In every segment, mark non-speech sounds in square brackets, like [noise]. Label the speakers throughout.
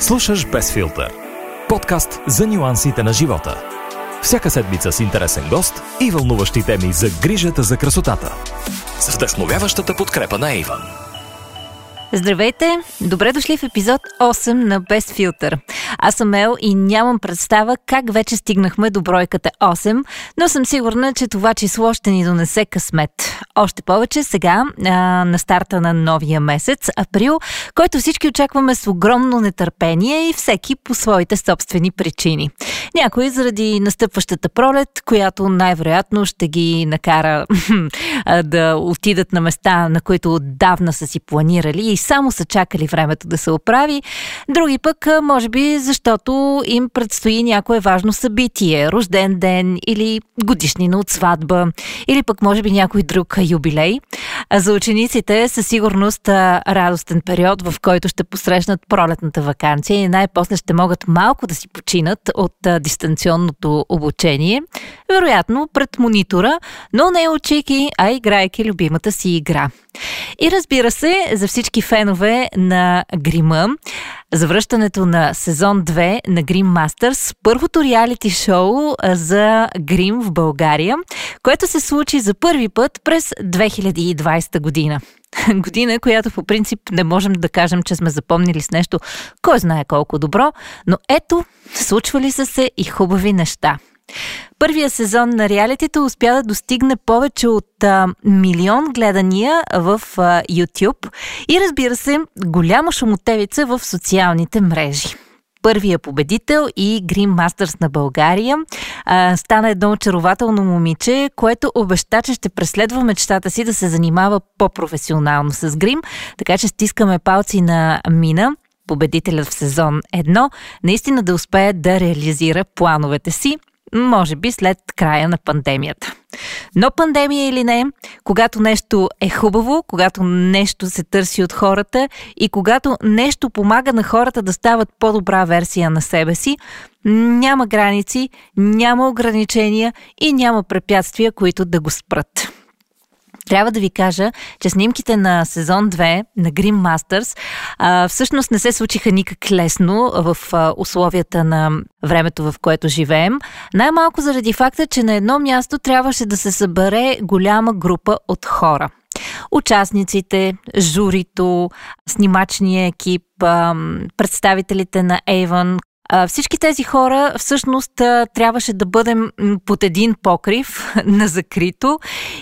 Speaker 1: Слушаш Без филтър. Подкаст за нюансите на живота. Всяка седмица с интересен гост и вълнуващи теми за грижата за красотата. С вдъхновяващата подкрепа на Иван.
Speaker 2: Здравейте! Добре дошли в епизод 8 на Без филтър. Аз съм Ел и нямам представа как вече стигнахме до бройката 8, но съм сигурна, че това число ще ни донесе късмет. Още повече сега, а, на старта на новия месец, април, който всички очакваме с огромно нетърпение и всеки по своите собствени причини. Някои заради настъпващата пролет, която най-вероятно ще ги накара [laughs] да отидат на места, на които отдавна са си планирали и само са чакали времето да се оправи. Други пък, може би, защото им предстои някое важно събитие, рожден ден или годишнина от сватба, или пък може би някой друг юбилей. За учениците със сигурност радостен период, в който ще посрещнат пролетната вакансия и най-после ще могат малко да си починат от дистанционното обучение. Вероятно пред монитора, но не учейки, а играйки любимата си игра. И разбира се, за всички фенове на грима, завръщането на сезон 2 на Grim Masters, първото реалити шоу за грим в България, което се случи за първи път през 2020 година. [laughs] Година, която по принцип не можем да кажем, че сме запомнили с нещо, кой знае колко добро, но ето, случвали са се и хубави неща. Първия сезон на реалитито успя да достигне повече от а, милион гледания в а, YouTube и разбира се, голяма шумотевица в социалните мрежи първия победител и Green Masters на България. А, стана едно очарователно момиче, което обеща, че ще преследва мечтата си да се занимава по-професионално с грим, така че стискаме палци на Мина победителят в сезон 1, наистина да успее да реализира плановете си може би след края на пандемията. Но пандемия или не, когато нещо е хубаво, когато нещо се търси от хората и когато нещо помага на хората да стават по-добра версия на себе си, няма граници, няма ограничения и няма препятствия, които да го спрат. Трябва да ви кажа, че снимките на сезон 2 на Grim Masters а, всъщност не се случиха никак лесно в а, условията на времето, в което живеем. Най-малко заради факта, че на едно място трябваше да се събере голяма група от хора участниците, журито, снимачния екип, представителите на Avon, всички тези хора всъщност трябваше да бъдем под един покрив [laughs] на закрито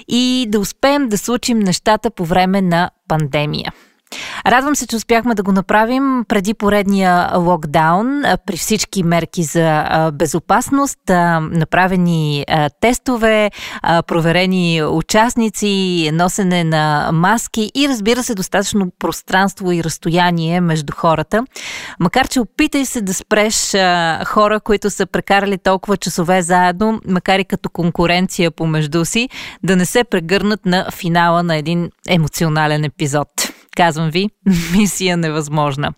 Speaker 2: и да успеем да случим нещата по време на пандемия. Радвам се, че успяхме да го направим преди поредния локдаун, при всички мерки за безопасност, направени тестове, проверени участници, носене на маски и разбира се достатъчно пространство и разстояние между хората. Макар, че опитай се да спреш хора, които са прекарали толкова часове заедно, макар и като конкуренция помежду си, да не се прегърнат на финала на един емоционален епизод. Казвам ви, [laughs] мисия невъзможна.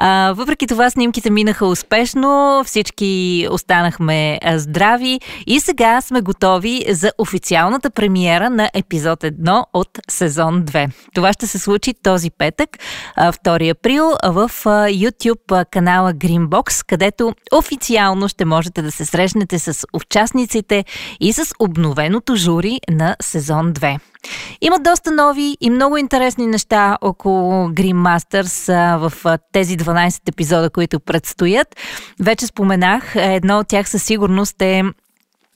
Speaker 2: А, въпреки това снимките минаха успешно, всички останахме здрави и сега сме готови за официалната премиера на епизод 1 от сезон 2. Това ще се случи този петък, 2 април, в YouTube канала Greenbox, където официално ще можете да се срещнете с участниците и с обновеното жури на сезон 2. Има доста нови и много интересни неща около Green Masters в тези 12 епизода, които предстоят. Вече споменах, едно от тях със сигурност е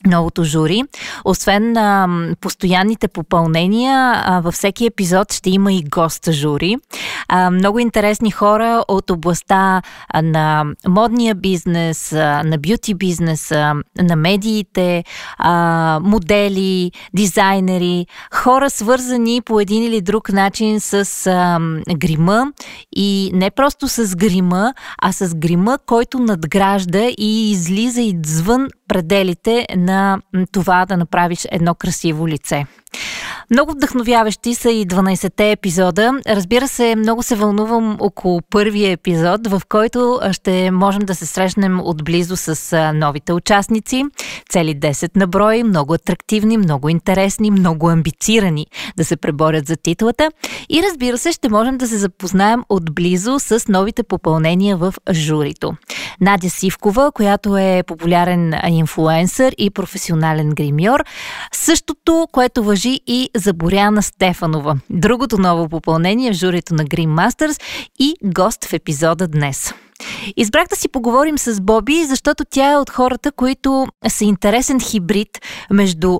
Speaker 2: новото жури. Освен а, постоянните попълнения, а, във всеки епизод ще има и гост жури. А, много интересни хора от областта а, на модния бизнес, а, на бюти бизнеса, на медиите, а, модели, дизайнери, хора свързани по един или друг начин с а, грима и не просто с грима, а с грима, който надгражда и излиза извън пределите на това да направиш едно красиво лице. Много вдъхновяващи са и 12-те епизода. Разбира се, много се вълнувам около първия епизод, в който ще можем да се срещнем отблизо с новите участници. Цели 10 на брой, много атрактивни, много интересни, много амбицирани да се преборят за титлата. И разбира се, ще можем да се запознаем отблизо с новите попълнения в журито. Надя Сивкова, която е популярен инфлуенсър и професионален гримьор. Същото, което въжи и за Боряна Стефанова. Другото ново попълнение в журито на Green Masters и гост в епизода днес. Избрах да си поговорим с Боби, защото тя е от хората, които са интересен хибрид между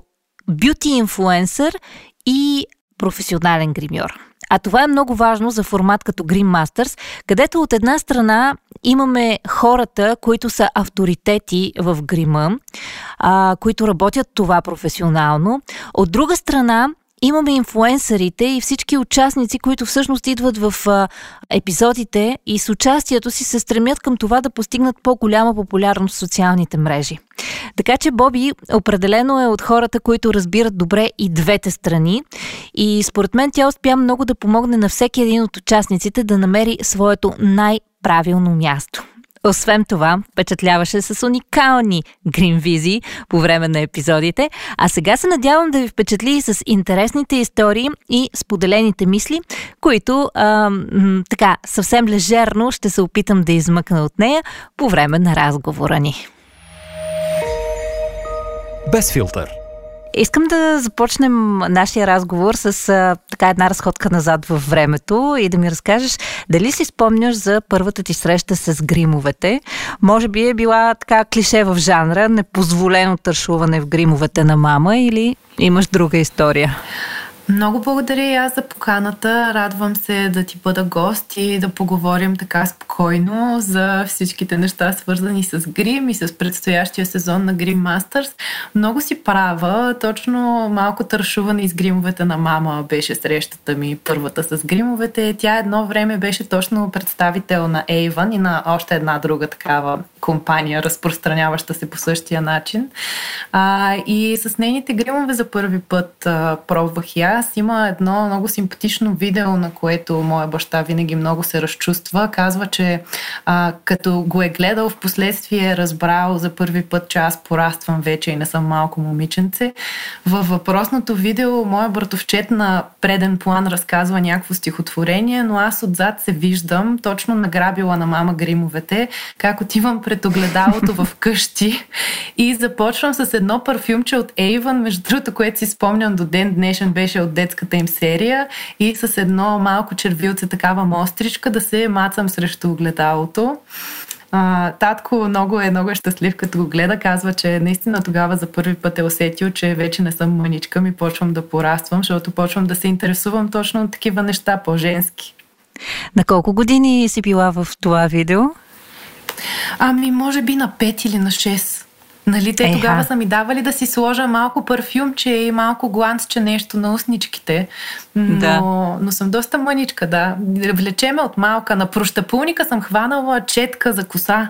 Speaker 2: бюти инфлуенсър и професионален гримьор. А това е много важно за формат като Green Masters, където от една страна имаме хората, които са авторитети в грима, а, които работят това професионално. От друга страна, имаме инфлуенсърите и всички участници, които всъщност идват в а, епизодите и с участието си се стремят към това да постигнат по-голяма популярност в социалните мрежи. Така че Боби определено е от хората, които разбират добре и двете страни и според мен тя успя много да помогне на всеки един от участниците да намери своето най-правилно място. Освен това, впечатляваше с уникални гринвизии по време на епизодите, а сега се надявам да ви впечатли с интересните истории и споделените мисли, които а, така съвсем лежерно ще се опитам да измъкна от нея по време на разговора ни.
Speaker 1: Без филтър –
Speaker 2: Искам да започнем нашия разговор с а, така една разходка назад във времето и да ми разкажеш дали си спомняш за първата ти среща с гримовете. Може би е била така клише в жанра, непозволено тършуване в гримовете на мама или имаш друга история?
Speaker 3: Много благодаря и аз за поканата. Радвам се да ти бъда гост и да поговорим така спокойно за всичките неща, свързани с грим и с предстоящия сезон на Грим Masters. Много си права. Точно малко тършуване из гримовете на мама беше срещата ми, първата с гримовете. Тя едно време беше точно представител на Avon и на още една друга такава компания, разпространяваща се по същия начин. А, и с нейните гримове за първи път а, пробвах и аз. Има едно много симпатично видео, на което моя баща винаги много се разчувства. Казва, че а, като го е гледал в последствие е разбрал за първи път, че аз пораствам вече и не съм малко момиченце. Във въпросното видео моя братовчет на преден план разказва някакво стихотворение, но аз отзад се виждам, точно награбила на мама гримовете, как отивам пред пред огледалото в [laughs] къщи и започвам с едно парфюмче от Avon, между другото, което си спомням до ден днешен беше от детската им серия и с едно малко червилце, такава мостричка да се мацам срещу огледалото. А, татко много е, много е щастлив, като го гледа. Казва, че наистина тогава за първи път е усетил, че вече не съм мъничка ми, почвам да пораствам, защото почвам да се интересувам точно от такива неща, по-женски.
Speaker 2: На колко години си била в това видео?
Speaker 3: Ами, може би на 5 или на 6. Нали, те Еха. тогава са ми давали да си сложа малко парфюмче и малко гланцче нещо на устничките. Но, да. но съм доста мъничка, да. Влечеме от малка. На прощапулника съм хванала четка за коса.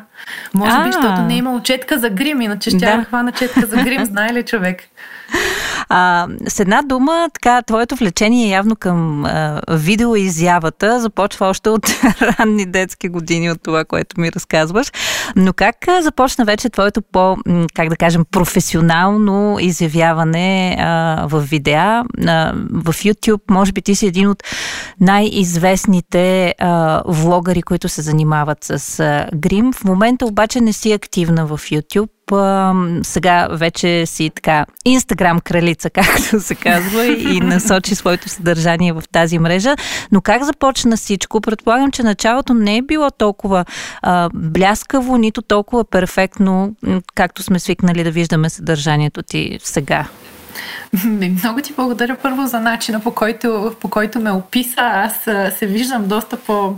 Speaker 3: Може би, защото не е имало четка за грим, иначе ще да. хвана четка за грим, [laughs] знае ли човек?
Speaker 2: А, с една дума, така, твоето влечение явно към а, видеоизявата започва още от [laughs] ранни детски години от това, което ми разказваш. Но как а, започна вече твоето по, как да кажем, професионално изявяване а, в видеа, а, в YouTube? Може би ти си един от най-известните а, влогари, които се занимават с а, грим. В момента обаче не си активна в YouTube сега вече си така инстаграм кралица, [laughs] както се казва, и насочи своето съдържание в тази мрежа. Но как започна всичко? Предполагам, че началото не е било толкова а, бляскаво, нито толкова перфектно, както сме свикнали да виждаме съдържанието ти сега.
Speaker 3: Много ти благодаря първо за начина по който, по който ме описа. Аз се виждам доста по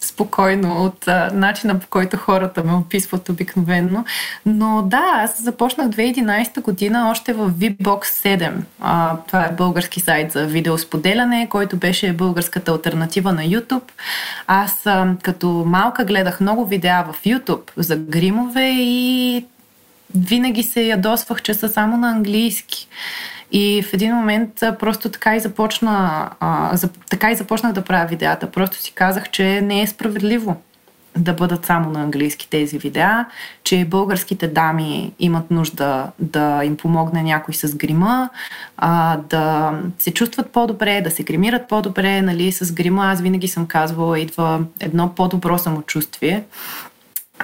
Speaker 3: спокойно от а, начина по който хората ме описват обикновенно. Но да, аз започнах 2011 година още в VBOX 7. А, това е български сайт за видеосподеляне, който беше българската альтернатива на YouTube. Аз а, като малка гледах много видеа в YouTube за гримове и винаги се ядосвах, че са само на английски. И в един момент просто така и започна, а, така и започнах да правя видеята. Просто си казах, че не е справедливо да бъдат само на английски тези видеа, че българските дами имат нужда да им помогне някой с грима, а, да се чувстват по-добре, да се гримират по-добре. Нали, с грима аз винаги съм казвала, идва едно по-добро самочувствие.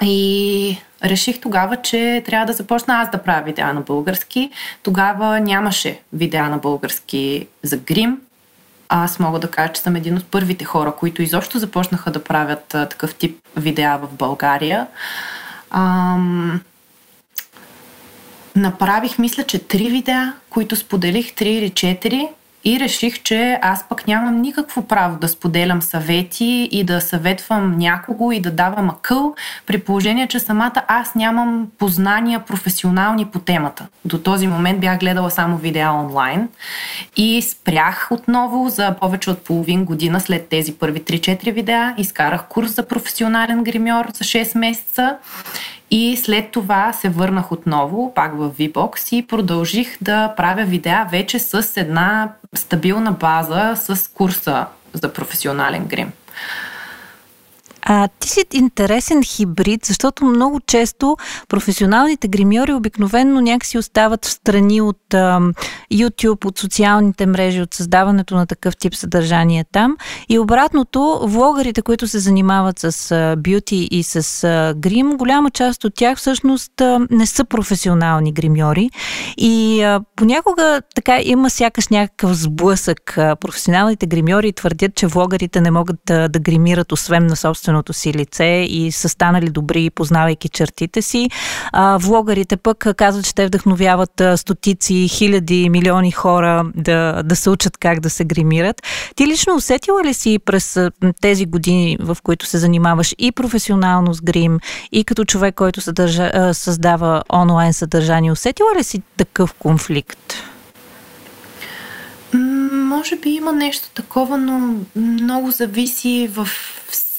Speaker 3: И реших тогава, че трябва да започна аз да правя видеа на български. Тогава нямаше видеа на български за грим. Аз мога да кажа, че съм един от първите хора, които изобщо започнаха да правят а, такъв тип видеа в България. Ам... Направих, мисля, че три видеа, които споделих, три или четири и реших, че аз пък нямам никакво право да споделям съвети и да съветвам някого и да давам акъл, при положение, че самата аз нямам познания професионални по темата. До този момент бях гледала само видеа онлайн и спрях отново за повече от половин година след тези първи 3-4 видеа. Изкарах курс за професионален гримьор за 6 месеца и след това се върнах отново, пак в VBOX и продължих да правя видеа вече с една стабилна база с курса за професионален грим.
Speaker 2: А ти си интересен хибрид, защото много често професионалните гримьори обикновенно някакси остават в страни от а, YouTube, от социалните мрежи, от създаването на такъв тип съдържание там. И обратното, влогарите, които се занимават с бюти и с а, грим, голяма част от тях всъщност а, не са професионални гримьори. И а, понякога така има сякаш някакъв сблъсък. А, професионалните гримьори твърдят, че влогарите не могат а, да гримират освен на собствен собственото си лице и са станали добри, познавайки чертите си. А, влогарите пък казват, че те вдъхновяват стотици, хиляди, милиони хора да, да се учат как да се гримират. Ти лично усетила ли си през тези години, в които се занимаваш и професионално с грим, и като човек, който съдържа, създава онлайн съдържание, усетила ли си такъв конфликт?
Speaker 3: Може би има нещо такова, но много зависи в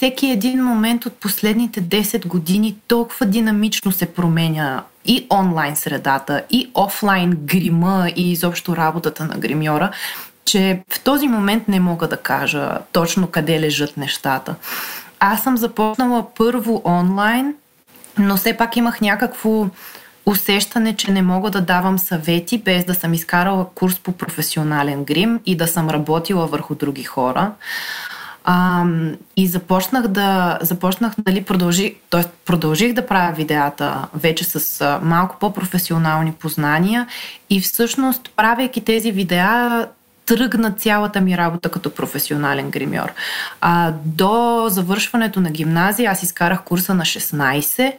Speaker 3: всеки един момент от последните 10 години толкова динамично се променя и онлайн средата, и офлайн грима, и изобщо работата на гримьора, че в този момент не мога да кажа точно къде лежат нещата. Аз съм започнала първо онлайн, но все пак имах някакво усещане, че не мога да давам съвети без да съм изкарала курс по професионален грим и да съм работила върху други хора. А, и започнах да, започнах, нали, продължи, т.е. продължих да правя видеята вече с малко по-професионални познания и всъщност, правейки тези видеа, тръгна цялата ми работа като професионален гримьор. А, до завършването на гимназия, аз изкарах курса на 16.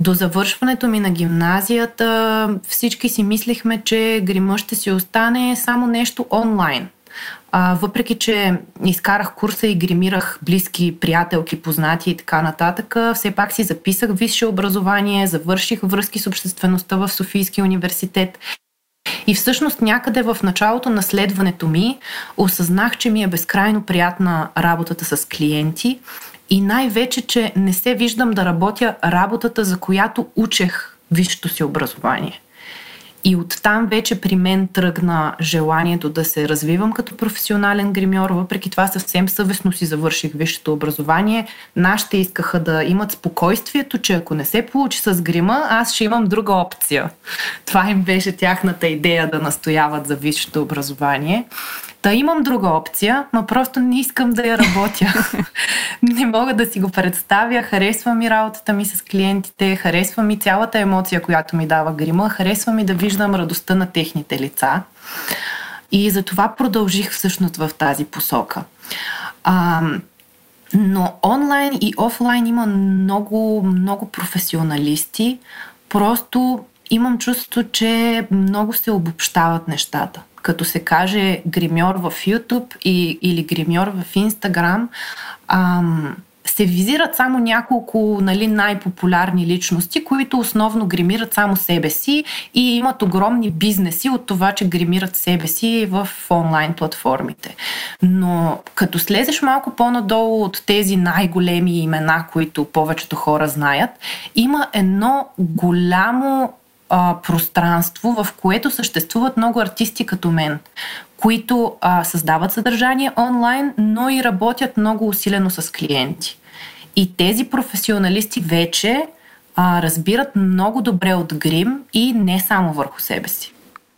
Speaker 3: До завършването ми на гимназията всички си мислихме, че грима ще си остане само нещо онлайн. А, въпреки, че изкарах курса и гримирах близки приятелки, познати и така нататък, все пак си записах висше образование, завърших връзки с обществеността в Софийския университет. И всъщност някъде в началото на следването ми осъзнах, че ми е безкрайно приятна работата с клиенти и най-вече, че не се виждам да работя работата, за която учех висшето си образование. И оттам вече при мен тръгна желанието да се развивам като професионален гримьор. Въпреки това съвсем съвестно си завърших висшето образование. Нашите искаха да имат спокойствието, че ако не се получи с грима, аз ще имам друга опция. Това им беше тяхната идея да настояват за висшето образование. Та имам друга опция, но просто не искам да я работя. [laughs] не мога да си го представя. Харесва ми работата ми с клиентите, харесва ми цялата емоция, която ми дава грима, харесва ми да виждам радостта на техните лица. И затова продължих всъщност в тази посока. А, но онлайн и офлайн има много, много професионалисти. Просто имам чувство, че много се обобщават нещата като се каже гримьор в YouTube и, или гримьор в Instagram, ам, се визират само няколко нали, най-популярни личности, които основно гримират само себе си и имат огромни бизнеси от това, че гримират себе си в онлайн платформите. Но като слезеш малко по-надолу от тези най-големи имена, които повечето хора знаят, има едно голямо а, пространство, в което съществуват много артисти като мен, които а, създават съдържание онлайн, но и работят много усилено с клиенти. И тези професионалисти вече а, разбират много добре от грим и не само върху себе си.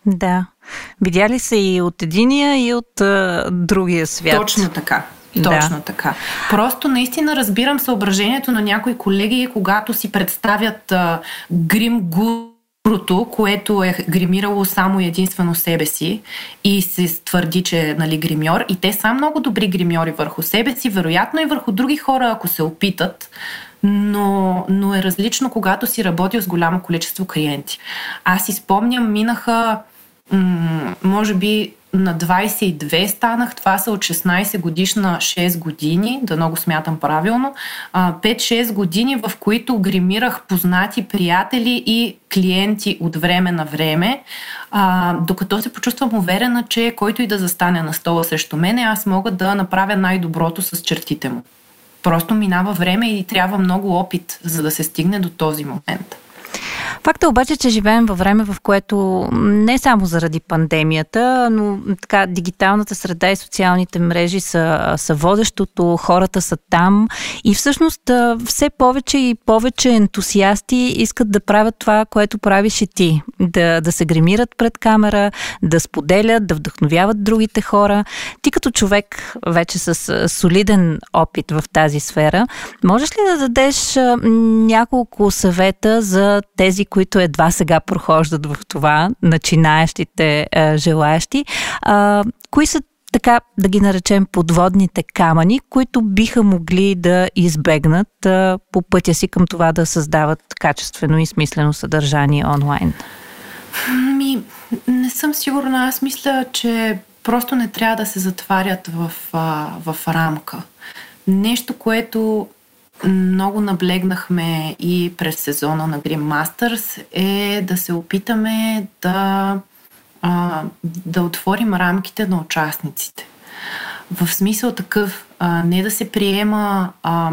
Speaker 2: Да. Видя ли се и от единия, и от а, другия свят?
Speaker 3: Точно така. Точно да. така. Просто наистина разбирам съображението на някои колеги, когато си представят а, грим гурото, което е гримирало само единствено себе си и се твърди, че е нали, гримьор. И те са много добри гримьори върху себе си, вероятно и върху други хора, ако се опитат. Но, но е различно, когато си работил с голямо количество клиенти. Аз си спомням, минаха м- може би на 22 станах, това са от 16 годишна 6 години, да много смятам правилно, 5-6 години, в които гримирах познати приятели и клиенти от време на време, докато се почувствам уверена, че който и да застане на стола срещу мене, аз мога да направя най-доброто с чертите му. Просто минава време и трябва много опит, за да се стигне до този момент.
Speaker 2: Факта обаче, че живеем във време, в което не само заради пандемията, но така дигиталната среда и социалните мрежи са, са водещото, хората са там и всъщност все повече и повече ентусиасти искат да правят това, което правиш и ти. Да, да се гримират пред камера, да споделят, да вдъхновяват другите хора. Ти като човек вече с солиден опит в тази сфера, можеш ли да дадеш няколко съвета за тези, които едва сега прохождат в това, начинаещите а, желаящи. А, кои са така да ги наречем подводните камъни, които биха могли да избегнат а, по пътя си към това да създават качествено и смислено съдържание онлайн?
Speaker 3: Ми, не съм сигурна. Аз мисля, че просто не трябва да се затварят в, а, в рамка. Нещо, което много наблегнахме и през сезона на Grim Masters е да се опитаме да, а, да отворим рамките на участниците. В смисъл такъв, а, не да се приема а,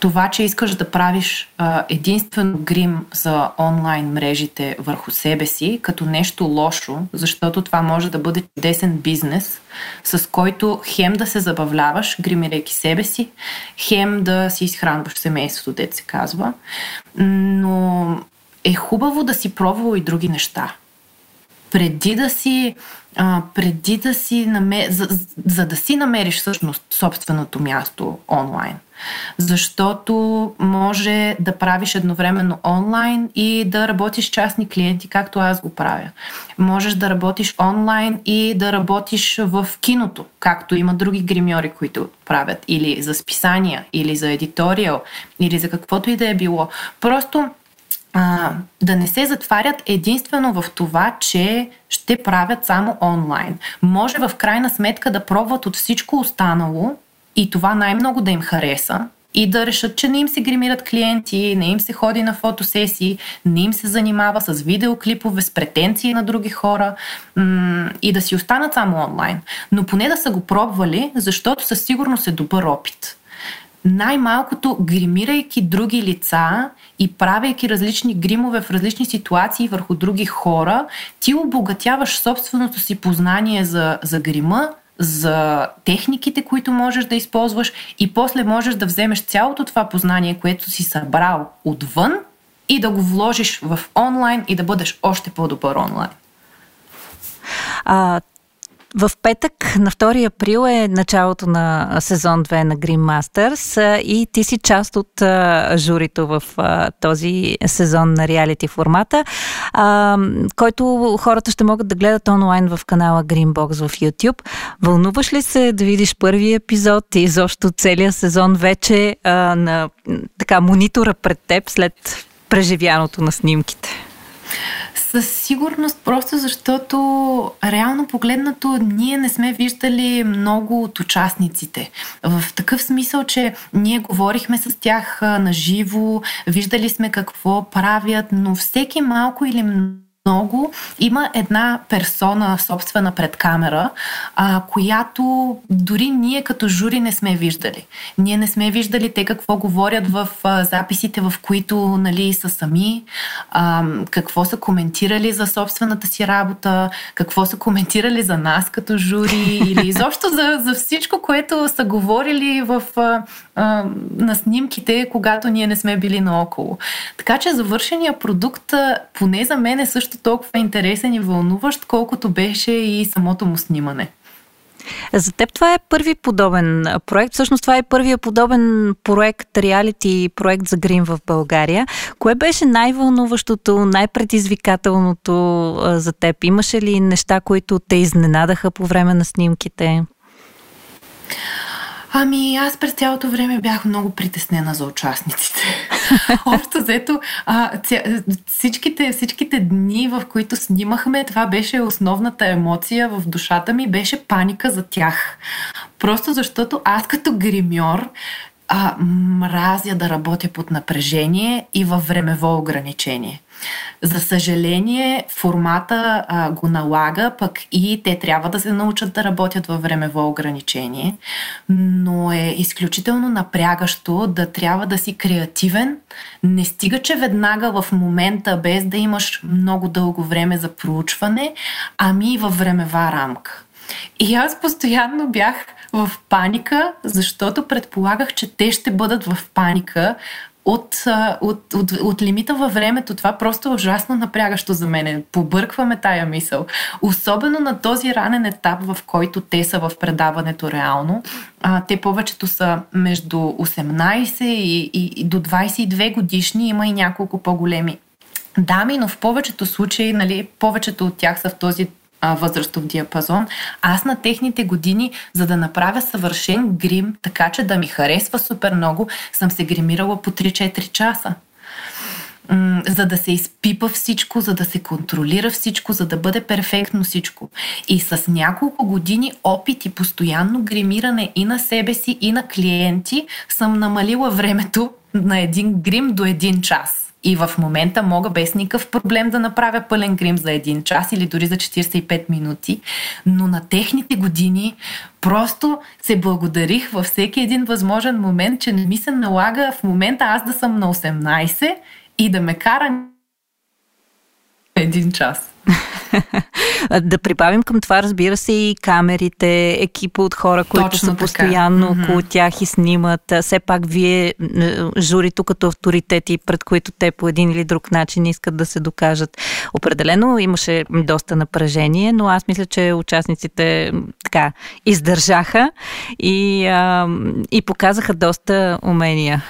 Speaker 3: това, че искаш да правиш а, единствено грим за онлайн мрежите върху себе си, като нещо лошо, защото това може да бъде чудесен бизнес, с който хем да се забавляваш, гримирайки себе си, хем да си изхранваш семейството, дет се казва. Но е хубаво да си пробвал и други неща. Преди да си а, преди да си намер... за, за да си намериш всъщност собственото място онлайн. Защото може да правиш едновременно онлайн и да работиш частни клиенти, както аз го правя. Можеш да работиш онлайн и да работиш в киното, както има други гримьори, които правят. Или за списания, или за едиториал, или за каквото и да е било. Просто а, да не се затварят единствено в това, че ще правят само онлайн. Може в крайна сметка да пробват от всичко останало и това най-много да им хареса и да решат, че не им се гримират клиенти, не им се ходи на фотосесии, не им се занимава с видеоклипове, с претенции на други хора м- и да си останат само онлайн. Но поне да са го пробвали, защото със сигурност е добър опит най-малкото гримирайки други лица и правейки различни гримове в различни ситуации върху други хора, ти обогатяваш собственото си познание за, за грима, за техниките, които можеш да използваш и после можеш да вземеш цялото това познание, което си събрал отвън и да го вложиш в онлайн и да бъдеш още по-добър онлайн.
Speaker 2: А, в петък, на 2 април е началото на сезон 2 на Green Masters и ти си част от журито в този сезон на реалити формата, който хората ще могат да гледат онлайн в канала Greenbox в YouTube. Вълнуваш ли се да видиш първи епизод и изобщо целият сезон вече на така монитора пред теб след преживяното на снимките?
Speaker 3: Със сигурност, просто защото реално погледнато ние не сме виждали много от участниците. В такъв смисъл, че ние говорихме с тях на живо, виждали сме какво правят, но всеки малко или много има една персона, собствена пред камера, а, която дори ние като жури не сме виждали. Ние не сме виждали те какво говорят в а, записите, в които нали, са сами, а, какво са коментирали за собствената си работа, какво са коментирали за нас като жури или изобщо за, за всичко, което са говорили в, а, а, на снимките, когато ние не сме били наоколо. Така че завършения продукт, поне за мен е също толкова интересен и вълнуващ, колкото беше и самото му снимане.
Speaker 2: За теб това е първи подобен проект. Всъщност това е първия подобен проект, реалити проект за грим в България. Кое беше най-вълнуващото, най-предизвикателното за теб? Имаше ли неща, които те изненадаха по време на снимките?
Speaker 3: Ами, аз през цялото време бях много притеснена за участниците. [laughs] Общо взето, а, ця, всичките, всичките дни, в които снимахме, това беше основната емоция в душата ми, беше паника за тях. Просто защото аз като гримьор а, мразя да работя под напрежение и във времево ограничение. За съжаление, формата а, го налага, пък и те трябва да се научат да работят във времево ограничение, но е изключително напрягащо да трябва да си креативен. Не стига, че веднага в момента, без да имаш много дълго време за проучване, ами и във времева рамка. И аз постоянно бях в паника, защото предполагах, че те ще бъдат в паника от, от, от, от лимита във времето. Това просто е ужасно напрягащо за мен. Побъркваме тая мисъл. Особено на този ранен етап, в който те са в предаването реално. А, те повечето са между 18 и, и, и до 22 годишни. Има и няколко по-големи дами, но в повечето случаи, нали, повечето от тях са в този а, възрастов диапазон. Аз на техните години, за да направя съвършен грим, така че да ми харесва супер много, съм се гримирала по 3-4 часа. За да се изпипа всичко, за да се контролира всичко, за да бъде перфектно всичко. И с няколко години опит и постоянно гримиране и на себе си, и на клиенти, съм намалила времето на един грим до един час. И в момента мога без никакъв проблем да направя пълен грим за един час или дори за 45 минути, но на техните години просто се благодарих във всеки един възможен момент, че не ми се налага в момента аз да съм на 18 и да ме кара един час. [laughs]
Speaker 2: да прибавим към това, разбира се, и камерите, екипа от хора, които Точно са постоянно така. около mm-hmm. тях и снимат. Все пак вие, журито като авторитети, пред които те по един или друг начин искат да се докажат. Определено имаше доста напрежение, но аз мисля, че участниците така издържаха и, а, и показаха доста умения.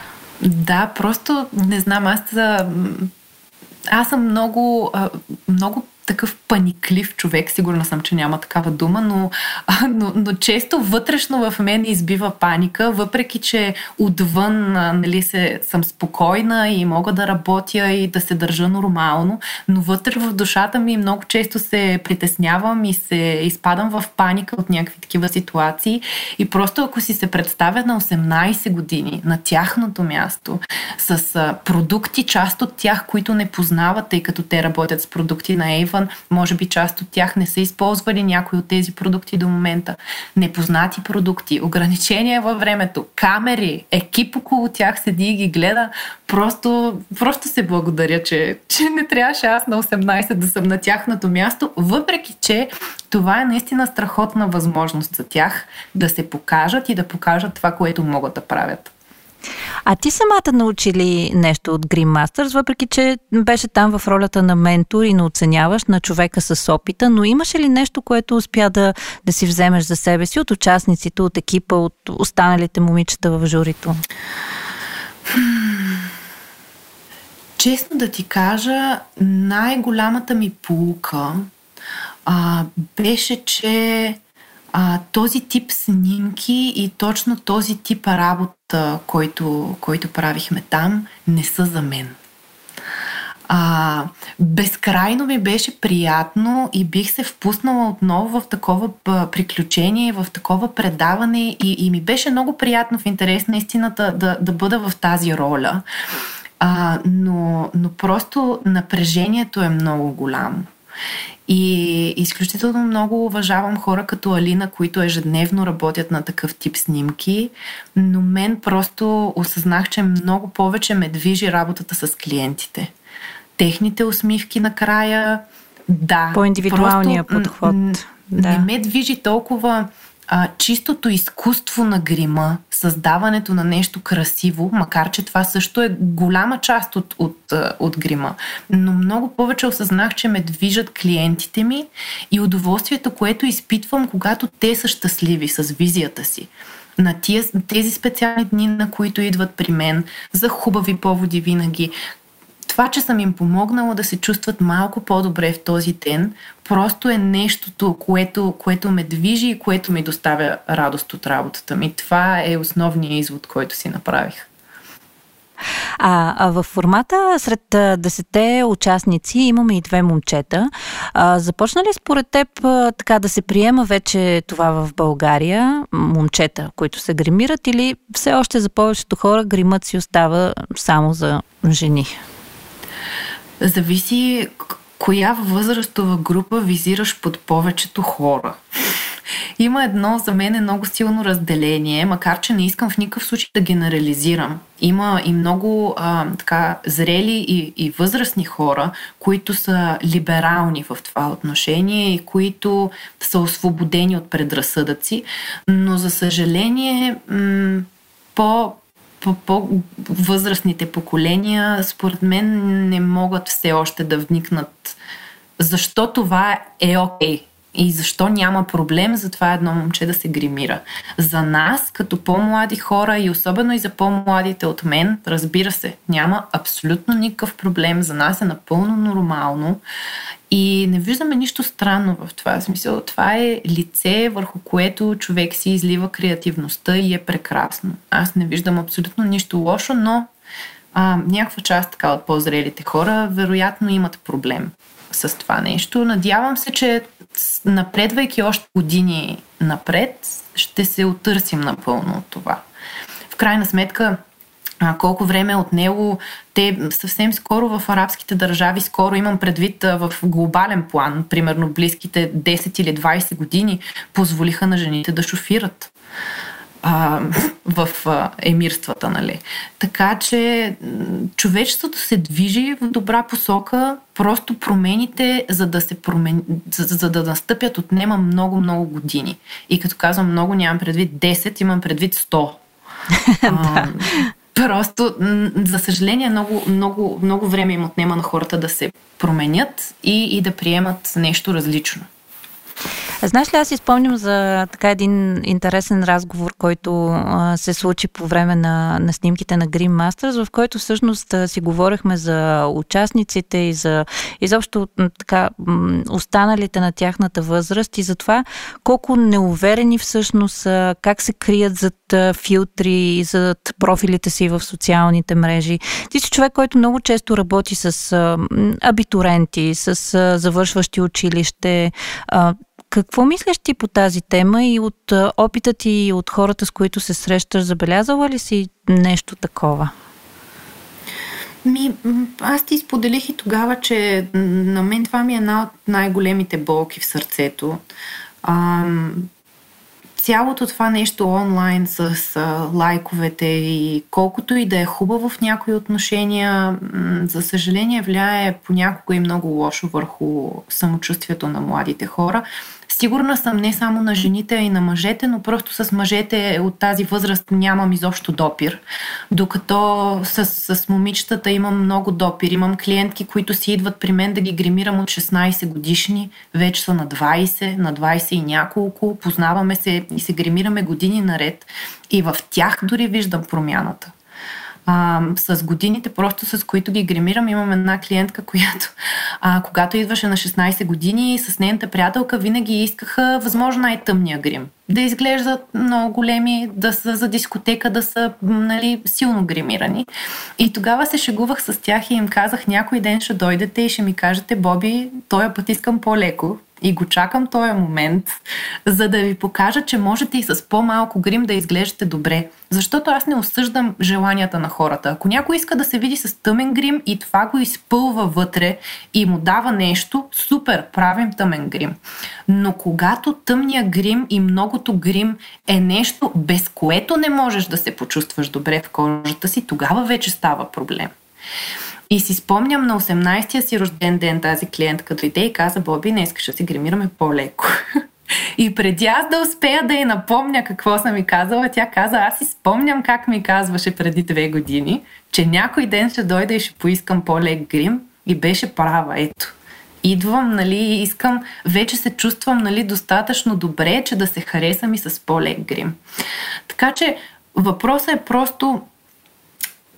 Speaker 3: Да, просто не знам, аз аз съм много, много такъв паниклив човек, сигурна съм, че няма такава дума, но, но, но често вътрешно в мен избива паника, въпреки че отвън нали, се, съм спокойна и мога да работя и да се държа нормално, но вътре в душата ми много често се притеснявам и се изпадам в паника от някакви такива ситуации. И просто ако си се представя на 18 години на тяхното място с продукти, част от тях, които не познават, тъй като те работят с продукти на Avon, Стефан. Може би част от тях не са използвали някои от тези продукти до момента. Непознати продукти, ограничения във времето, камери, екип около тях седи и ги гледа. Просто, просто се благодаря, че, че не трябваше аз на 18 да съм на тяхното място, въпреки че това е наистина страхотна възможност за тях да се покажат и да покажат това, което могат да правят.
Speaker 2: А ти самата научи ли нещо от Green Masters, въпреки че беше там в ролята на ментор и на оценяваш на човека с опита, но имаше ли нещо, което успя да, да си вземеш за себе си от участниците, от екипа, от останалите момичета в журито?
Speaker 3: Честно да ти кажа, най-голямата ми полука а, беше, че а, този тип снимки и точно този тип работа, който, който правихме там, не са за мен. А, безкрайно ми беше приятно и бих се впуснала отново в такова приключение, в такова предаване и, и ми беше много приятно в интерес на истината да, да бъда в тази роля. А, но, но просто напрежението е много голямо. И изключително много уважавам хора като Алина, които ежедневно работят на такъв тип снимки, но мен просто осъзнах, че много повече ме движи работата с клиентите. Техните усмивки накрая, да.
Speaker 2: По-индивидуалния подход.
Speaker 3: Да. Не ме движи толкова а, чистото изкуство на грима, създаването на нещо красиво, макар че това също е голяма част от, от, от грима, но много повече осъзнах, че ме движат клиентите ми и удоволствието, което изпитвам, когато те са щастливи с визията си. На тези специални дни, на които идват при мен, за хубави поводи винаги, това, че съм им помогнала да се чувстват малко по-добре в този ден, просто е нещото, което, което ме движи и което ми доставя радост от работата ми. Това е основният извод, който си направих.
Speaker 2: А, а в формата сред десете участници имаме и две момчета. А, започна ли според теб така да се приема вече това в България, момчета, които се гримират или все още за повечето хора гримът си остава само за жени?
Speaker 3: Зависи коя възрастова група визираш под повечето хора. Има едно за мен е много силно разделение, макар че не искам в никакъв случай да генерализирам. Има и много а, така зрели и, и възрастни хора, които са либерални в това отношение и които са освободени от предразсъдъци, но за съжаление м- по по-възрастните поколения, според мен, не могат все още да вникнат защо това е окей. Okay и защо няма проблем за това едно момче да се гримира. За нас, като по-млади хора и особено и за по-младите от мен, разбира се, няма абсолютно никакъв проблем. За нас е напълно нормално и не виждаме нищо странно в това. Смисъл, това е лице, върху което човек си излива креативността и е прекрасно. Аз не виждам абсолютно нищо лошо, но а, някаква част така от по-зрелите хора вероятно имат проблем с това нещо. Надявам се, че напредвайки още години напред, ще се отърсим напълно от това. В крайна сметка, колко време е от него. Те съвсем скоро в арабските държави, скоро имам предвид в глобален план, примерно близките 10 или 20 години, позволиха на жените да шофират а, в а, емирствата, нали. Така че човечеството се движи в добра посока, просто промените, за да се промени, за, за да настъпят отнема много-много години. И като казвам много, нямам предвид 10, имам предвид 100. [laughs]
Speaker 2: да.
Speaker 3: Просто, за съжаление, много, много, много време им отнема на хората да се променят и, и да приемат нещо различно.
Speaker 2: Знаеш ли, аз изпомням за така един интересен разговор, който а, се случи по време на, на снимките на Green Masters, в който всъщност а, си говорихме за участниците и за изобщо така останалите на тяхната възраст и за това колко неуверени всъщност са, как се крият зад а, филтри и зад профилите си в социалните мрежи. Ти си човек, който много често работи с а, абитуренти, с а, завършващи училище. А, какво мислиш ти по тази тема и от опита ти и от хората, с които се срещаш, забелязала ли си нещо такова?
Speaker 3: Ми, аз ти споделих и тогава, че на мен това ми е една от най-големите болки в сърцето. А, цялото това нещо онлайн с а, лайковете и колкото и да е хубаво в някои отношения, за съжаление влияе понякога и много лошо върху самочувствието на младите хора. Сигурна съм не само на жените, а и на мъжете, но просто с мъжете от тази възраст нямам изобщо допир. Докато с, с момичетата имам много допир. Имам клиентки, които си идват при мен да ги гримирам от 16 годишни, вече са на 20, на 20 и няколко. Познаваме се и се гримираме години наред. И в тях дори виждам промяната а, с годините, просто с които ги гримирам. Имам една клиентка, която а, когато идваше на 16 години с нейната приятелка, винаги искаха възможно най-тъмния грим. Да изглеждат много големи, да са за дискотека, да са нали, силно гримирани. И тогава се шегувах с тях и им казах, някой ден ще дойдете и ще ми кажете, Боби, този път искам по-леко, и го чакам този момент, за да ви покажа, че можете и с по-малко грим да изглеждате добре. Защото аз не осъждам желанията на хората. Ако някой иска да се види с тъмен грим и това го изпълва вътре и му дава нещо, супер, правим тъмен грим. Но когато тъмния грим и многото грим е нещо, без което не можеш да се почувстваш добре в кожата си, тогава вече става проблем. И си спомням на 18-я си рожден ден тази клиентка дойде и каза, Боби, не искаш да си гримираме по-леко. [laughs] И преди аз да успея да й напомня какво съм ми казала, тя каза, аз си спомням как ми казваше преди две години, че някой ден ще дойда и ще поискам по-лек грим и беше права, ето. Идвам, нали, искам, вече се чувствам, нали, достатъчно добре, че да се харесам и с по-лек грим. Така че въпросът е просто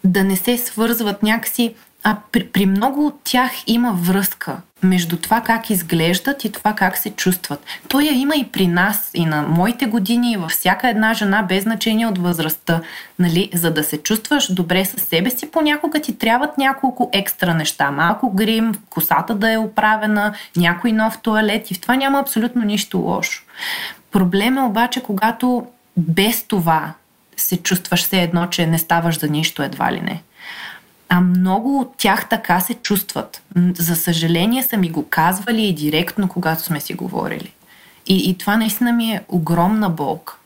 Speaker 3: да не се свързват някакси а при, при много от тях има връзка между това как изглеждат и това как се чувстват. Той я има и при нас, и на моите години, и във всяка една жена, без значение от възрастта. Нали? За да се чувстваш добре със себе си, понякога ти трябват няколко екстра неща. Малко грим, косата да е оправена, някой нов туалет и в това няма абсолютно нищо лошо. Проблем е обаче, когато без това се чувстваш все едно, че не ставаш за нищо едва ли не. А много от тях така се чувстват. За съжаление са ми го казвали и директно, когато сме си говорили. И, и това наистина ми е огромна болка.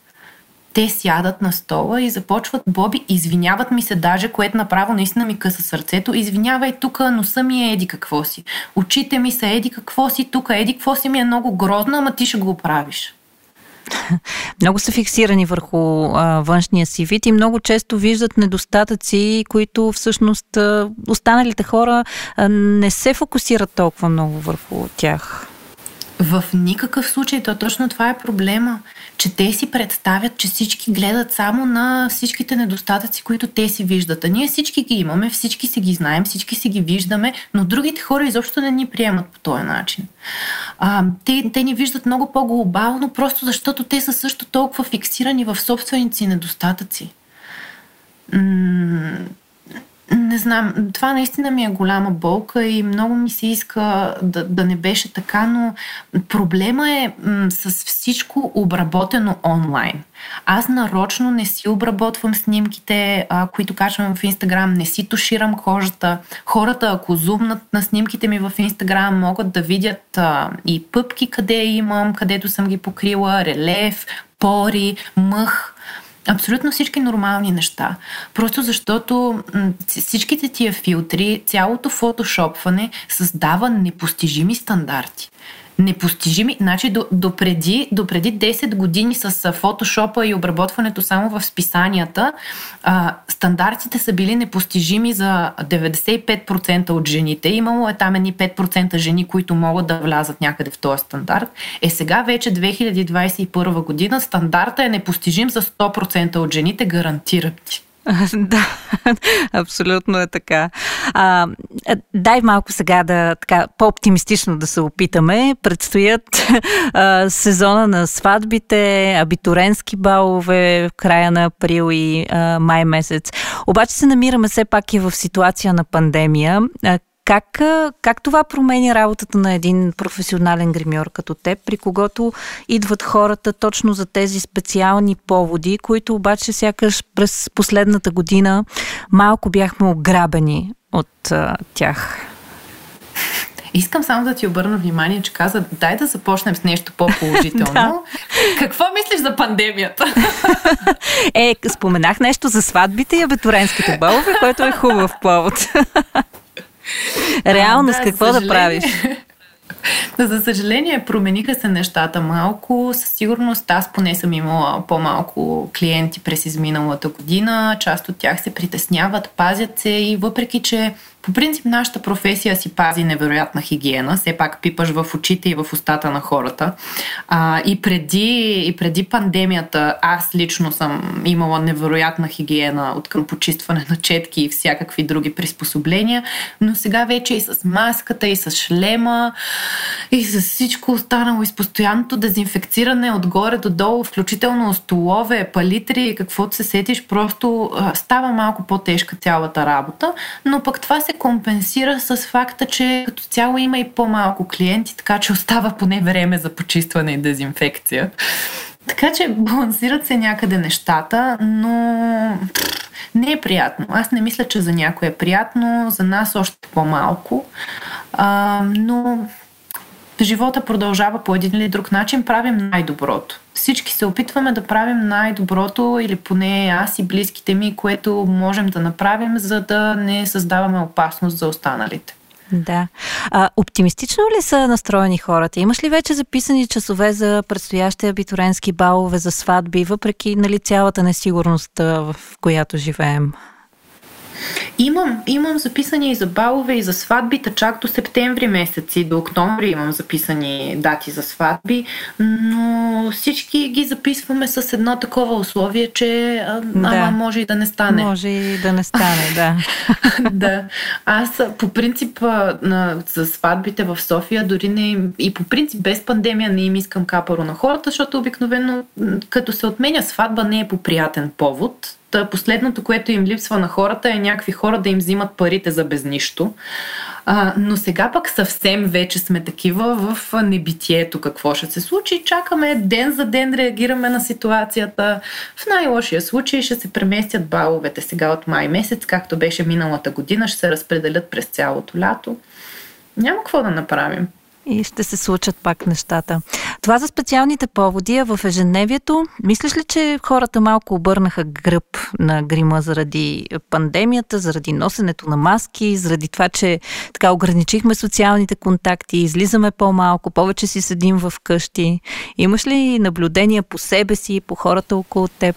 Speaker 3: Те сядат на стола и започват, Боби, извиняват ми се даже, което направо наистина ми къса сърцето. Извинявай, тук носа ми е еди какво си. Очите ми са еди какво си, тук еди какво си ми е много грозно, ама ти ще го оправиш. [laughs]
Speaker 2: Много са фиксирани върху а, външния си вид и много често виждат недостатъци, които всъщност а, останалите хора а, не се фокусират толкова много върху тях.
Speaker 3: В никакъв случай, то точно това е проблема, че те си представят, че всички гледат само на всичките недостатъци, които те си виждат. А ние всички ги имаме, всички си ги знаем, всички си ги виждаме, но другите хора изобщо не ни приемат по този начин. А, те, те ни виждат много по-глобално, просто защото те са също толкова фиксирани в собственици си недостатъци. М- не знам, това наистина ми е голяма болка и много ми се иска да, да не беше така, но проблема е м- с всичко обработено онлайн. Аз нарочно не си обработвам снимките, а, които качвам в Инстаграм, не си туширам кожата. Хората, ако зумнат на снимките ми в Инстаграм, могат да видят а, и пъпки къде имам, където съм ги покрила, релеф, пори, мъх Абсолютно всички нормални неща. Просто защото всичките тия филтри, цялото фотошопване създава непостижими стандарти непостижими. Значи до, до, преди, до преди 10 години с фотошопа и обработването само в списанията, а, стандартите са били непостижими за 95% от жените. Имало е там едни 5% жени, които могат да влязат някъде в този стандарт. Е сега вече 2021 година стандарта е непостижим за 100% от жените, гарантирам ти. [laughs]
Speaker 2: да, абсолютно е така. А, дай малко сега да така по-оптимистично да се опитаме. Предстоят [laughs] а, сезона на сватбите, абитуренски балове в края на април и а, май месец. Обаче се намираме все пак и в ситуация на пандемия. Как, как това променя работата на един професионален гримьор като теб, при когото идват хората точно за тези специални поводи, които обаче сякаш през последната година малко бяхме ограбени от а, тях?
Speaker 3: Искам само да ти обърна внимание, че каза, дай да започнем с нещо по-положително. [laughs] да. Какво мислиш за пандемията? [laughs]
Speaker 2: е, споменах нещо за сватбите и абетуренските балове, което е хубав повод. [laughs] Реално с какво да правиш? [laughs]
Speaker 3: За съжаление, промениха се нещата малко. Със сигурност аз поне съм имала по-малко клиенти през изминалата година. Част от тях се притесняват, пазят се и въпреки, че по принцип, нашата професия си пази невероятна хигиена. Все пак пипаш в очите и в устата на хората. А, и, преди, и преди пандемията аз лично съм имала невероятна хигиена от към почистване на четки и всякакви други приспособления. Но сега вече и с маската, и с шлема, и с всичко останало, и с постоянното дезинфекциране отгоре до долу, включително столове, палитри и каквото се сетиш, просто става малко по-тежка цялата работа. Но пък това се компенсира с факта, че като цяло има и по-малко клиенти, така че остава поне време за почистване и дезинфекция. Така че балансират се някъде нещата, но не е приятно. Аз не мисля, че за някой е приятно, за нас още по-малко. А, но живота продължава по един или друг начин, правим най-доброто. Всички се опитваме да правим най-доброто или поне аз и близките ми, което можем да направим, за да не създаваме опасност за останалите.
Speaker 2: Да. А, оптимистично ли са настроени хората? Имаш ли вече записани часове за предстоящите абитуренски балове за сватби, въпреки нали, цялата несигурност, в която живеем?
Speaker 3: Имам, имам записани и за балове, и за сватбите, чак до септември месец и до октомври имам записани дати за сватби, но всички ги записваме с едно такова условие, че да. ама може и да не стане.
Speaker 2: Може и да не стане, да. [laughs]
Speaker 3: да. Аз по принцип на, за сватбите в София, дори не и по принцип без пандемия не им искам капаро на хората, защото обикновено като се отменя сватба не е по приятен повод последното, което им липсва на хората е някакви хора да им взимат парите за без нищо. А, но сега пък съвсем вече сме такива в небитието какво ще се случи. Чакаме ден за ден, реагираме на ситуацията. В най-лошия случай ще се преместят баловете сега от май месец, както беше миналата година, ще се разпределят през цялото лято. Няма какво да направим
Speaker 2: и ще се случат пак нещата. Това за специалните поводи, а в ежедневието, мислиш ли, че хората малко обърнаха гръб на грима заради пандемията, заради носенето на маски, заради това, че така ограничихме социалните контакти, излизаме по-малко, повече си седим в къщи? Имаш ли наблюдения по себе си, по хората около теб?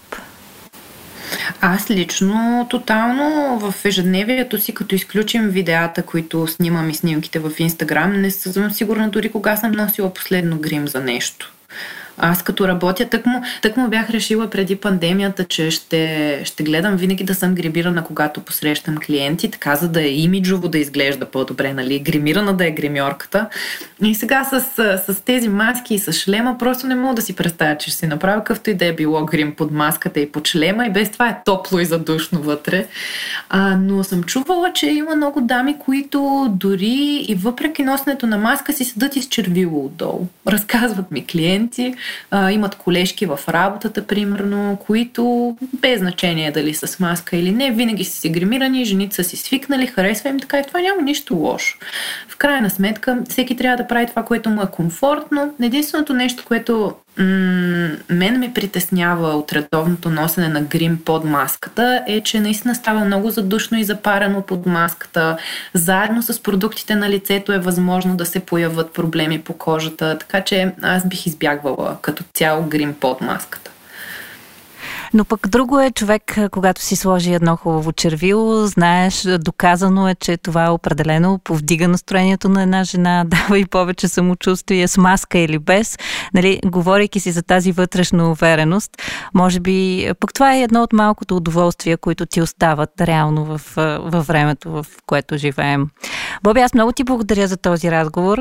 Speaker 3: Аз лично тотално в ежедневието си, като изключим видеята, които снимам и снимките в Инстаграм, не съм сигурна дори кога съм носила последно грим за нещо. Аз като работя, тък му бях решила преди пандемията, че ще, ще гледам винаги да съм гримирана, когато посрещам клиенти, така за да е имиджово да изглежда по-добре, нали? Гримирана да е гримьорката. И сега с, с тези маски и с шлема просто не мога да си представя, че ще си направя какъвто и да е било грим под маската и под шлема и без това е топло и задушно вътре. А, но съм чувала, че има много дами, които дори и въпреки носенето на маска си седат изчервило отдолу. Разказват ми клиенти, а, имат колежки в работата, примерно, които без значение дали с маска или не, винаги са си гримирани, жените са си свикнали, харесва им така и това няма нищо лошо. В крайна сметка, всеки трябва да прави това, което му е комфортно. Единственото нещо, което мен ме притеснява от редовното носене на грим под маската е, че наистина става много задушно и запарено под маската. Заедно с продуктите на лицето е възможно да се появят проблеми по кожата, така че аз бих избягвала като цяло грим под маската.
Speaker 2: Но пък друго е човек, когато си сложи едно хубаво червило, знаеш, доказано е, че това определено повдига настроението на една жена, [laughs] дава и повече самочувствие с маска или без. Нали, говорейки си за тази вътрешна увереност, може би пък това е едно от малкото удоволствия, които ти остават реално в, във времето, в което живеем. Боби, аз много ти благодаря за този разговор.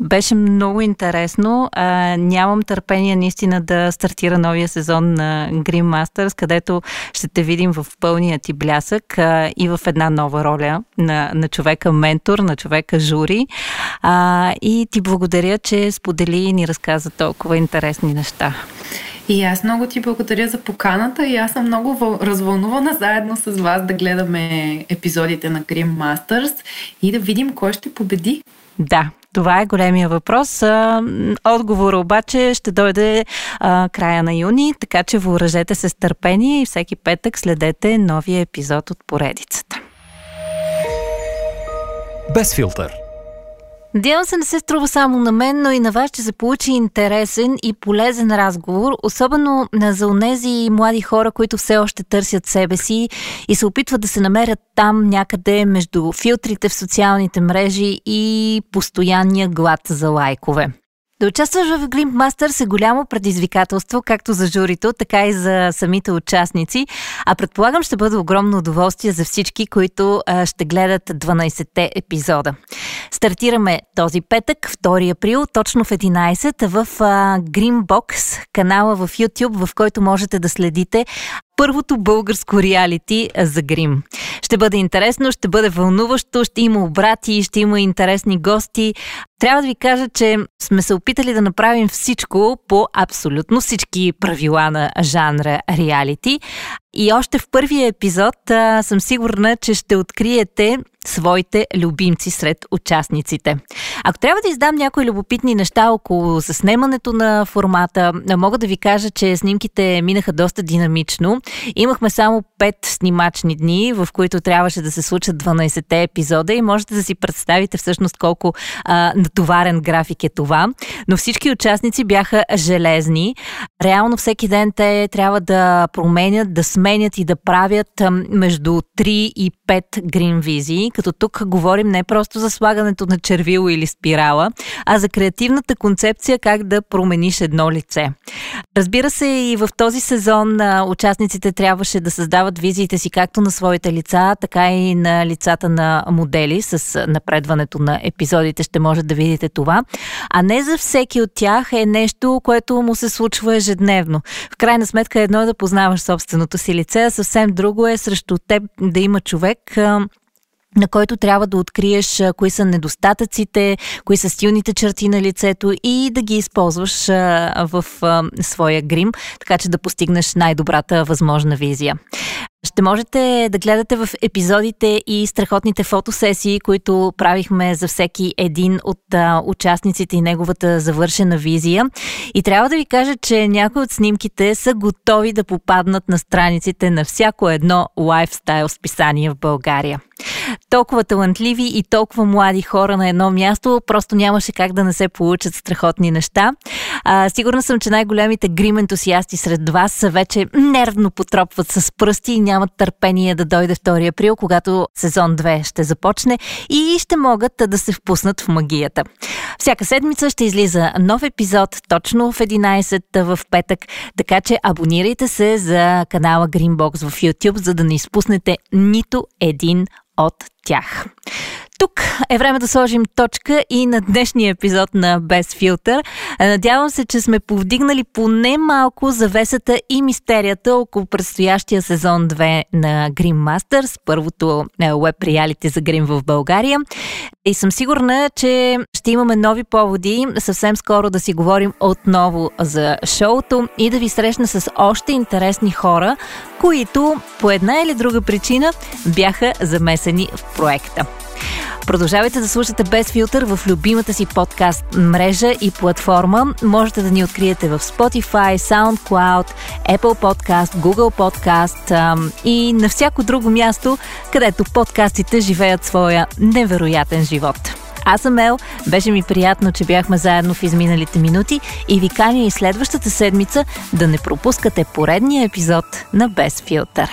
Speaker 2: Беше много интересно. А, нямам търпение наистина да стартира новия сезон на Green Masters, където ще те видим в пълния ти блясък а, и в една нова роля на, на човека ментор, на човека жури. А, и ти благодаря, че сподели и ни разказа толкова интересни неща.
Speaker 3: И аз много ти благодаря за поканата и аз съм много развълнувана заедно с вас да гледаме епизодите на Grim Masters и да видим кой ще победи.
Speaker 2: Да, това е големия въпрос. Отговор обаче ще дойде а, края на юни, така че въоръжете се с търпение и всеки петък следете новия епизод от поредицата.
Speaker 1: Без филтър.
Speaker 2: Надявам се не се струва само на мен, но и на вас ще се получи интересен и полезен разговор, особено за онези млади хора, които все още търсят себе си и се опитват да се намерят там някъде между филтрите в социалните мрежи и постоянния глад за лайкове. Да участваш в Glimp Masters е голямо предизвикателство, както за журито, така и за самите участници, а предполагам ще бъде огромно удоволствие за всички, които ще гледат 12-те епизода. Стартираме този петък, 2 април, точно в 11 в а, Greenbox, канала в YouTube, в който можете да следите първото българско реалити за грим. Ще бъде интересно, ще бъде вълнуващо, ще има обрати, ще има интересни гости. Трябва да ви кажа, че сме се опитали да направим всичко по абсолютно всички правила на жанра реалити. И още в първия епизод а, съм сигурна, че ще откриете своите любимци сред участниците. Ако трябва да издам някои любопитни неща около заснемането на формата, мога да ви кажа, че снимките минаха доста динамично. Имахме само 5 снимачни дни, в които трябваше да се случат 12-те епизода и можете да си представите всъщност колко а, натоварен график е това. Но всички участници бяха железни. Реално всеки ден те трябва да променят, да сменят и да правят между 3 и 5 грин визии, като тук говорим не просто за слагането на червило или спирала, а за креативната концепция как да промениш едно лице. Разбира се, и в този сезон участниците трябваше да създават визиите си както на своите лица, така и на лицата на модели. С напредването на епизодите ще може да видите това. А не за всеки от тях е нещо, което му се случва ежедневно. В крайна сметка едно е да познаваш собственото си лице, а съвсем друго е срещу теб да има човек, на който трябва да откриеш кои са недостатъците, кои са стилните черти на лицето и да ги използваш в своя грим, така че да постигнеш най-добрата възможна визия. Ще можете да гледате в епизодите и страхотните фотосесии, които правихме за всеки един от а, участниците и неговата завършена визия. И трябва да ви кажа, че някои от снимките са готови да попаднат на страниците на всяко едно лайфстайл списание в България. Толкова талантливи и толкова млади хора на едно място, просто нямаше как да не се получат страхотни неща. А, сигурна съм, че най-големите грим ентусиасти сред вас вече нервно потропват с пръсти и нямат търпение да дойде 2 април, когато сезон 2 ще започне и ще могат да се впуснат в магията. Всяка седмица ще излиза нов епизод точно в 11 в петък, така че абонирайте се за канала Greenbox в YouTube, за да не изпуснете нито един от тях. Тук е време да сложим точка и на днешния епизод на Без филтър. Надявам се, че сме повдигнали поне малко завесата и мистерията около предстоящия сезон 2 на Green Masters, първото веб реалити за Грим в България. И съм сигурна, че ще имаме нови поводи съвсем скоро да си говорим отново за шоуто и да ви срещна с още интересни хора, които по една или друга причина бяха замесени в проекта. Продължавайте да слушате без филтър в любимата си подкаст мрежа и платформа. Можете да ни откриете в Spotify, SoundCloud, Apple Podcast, Google Podcast и на всяко друго място, където подкастите живеят своя невероятен живот. Аз съм Ел, беше ми приятно, че бяхме заедно в изминалите минути и ви каня и следващата седмица да не пропускате поредния епизод на Без филтър.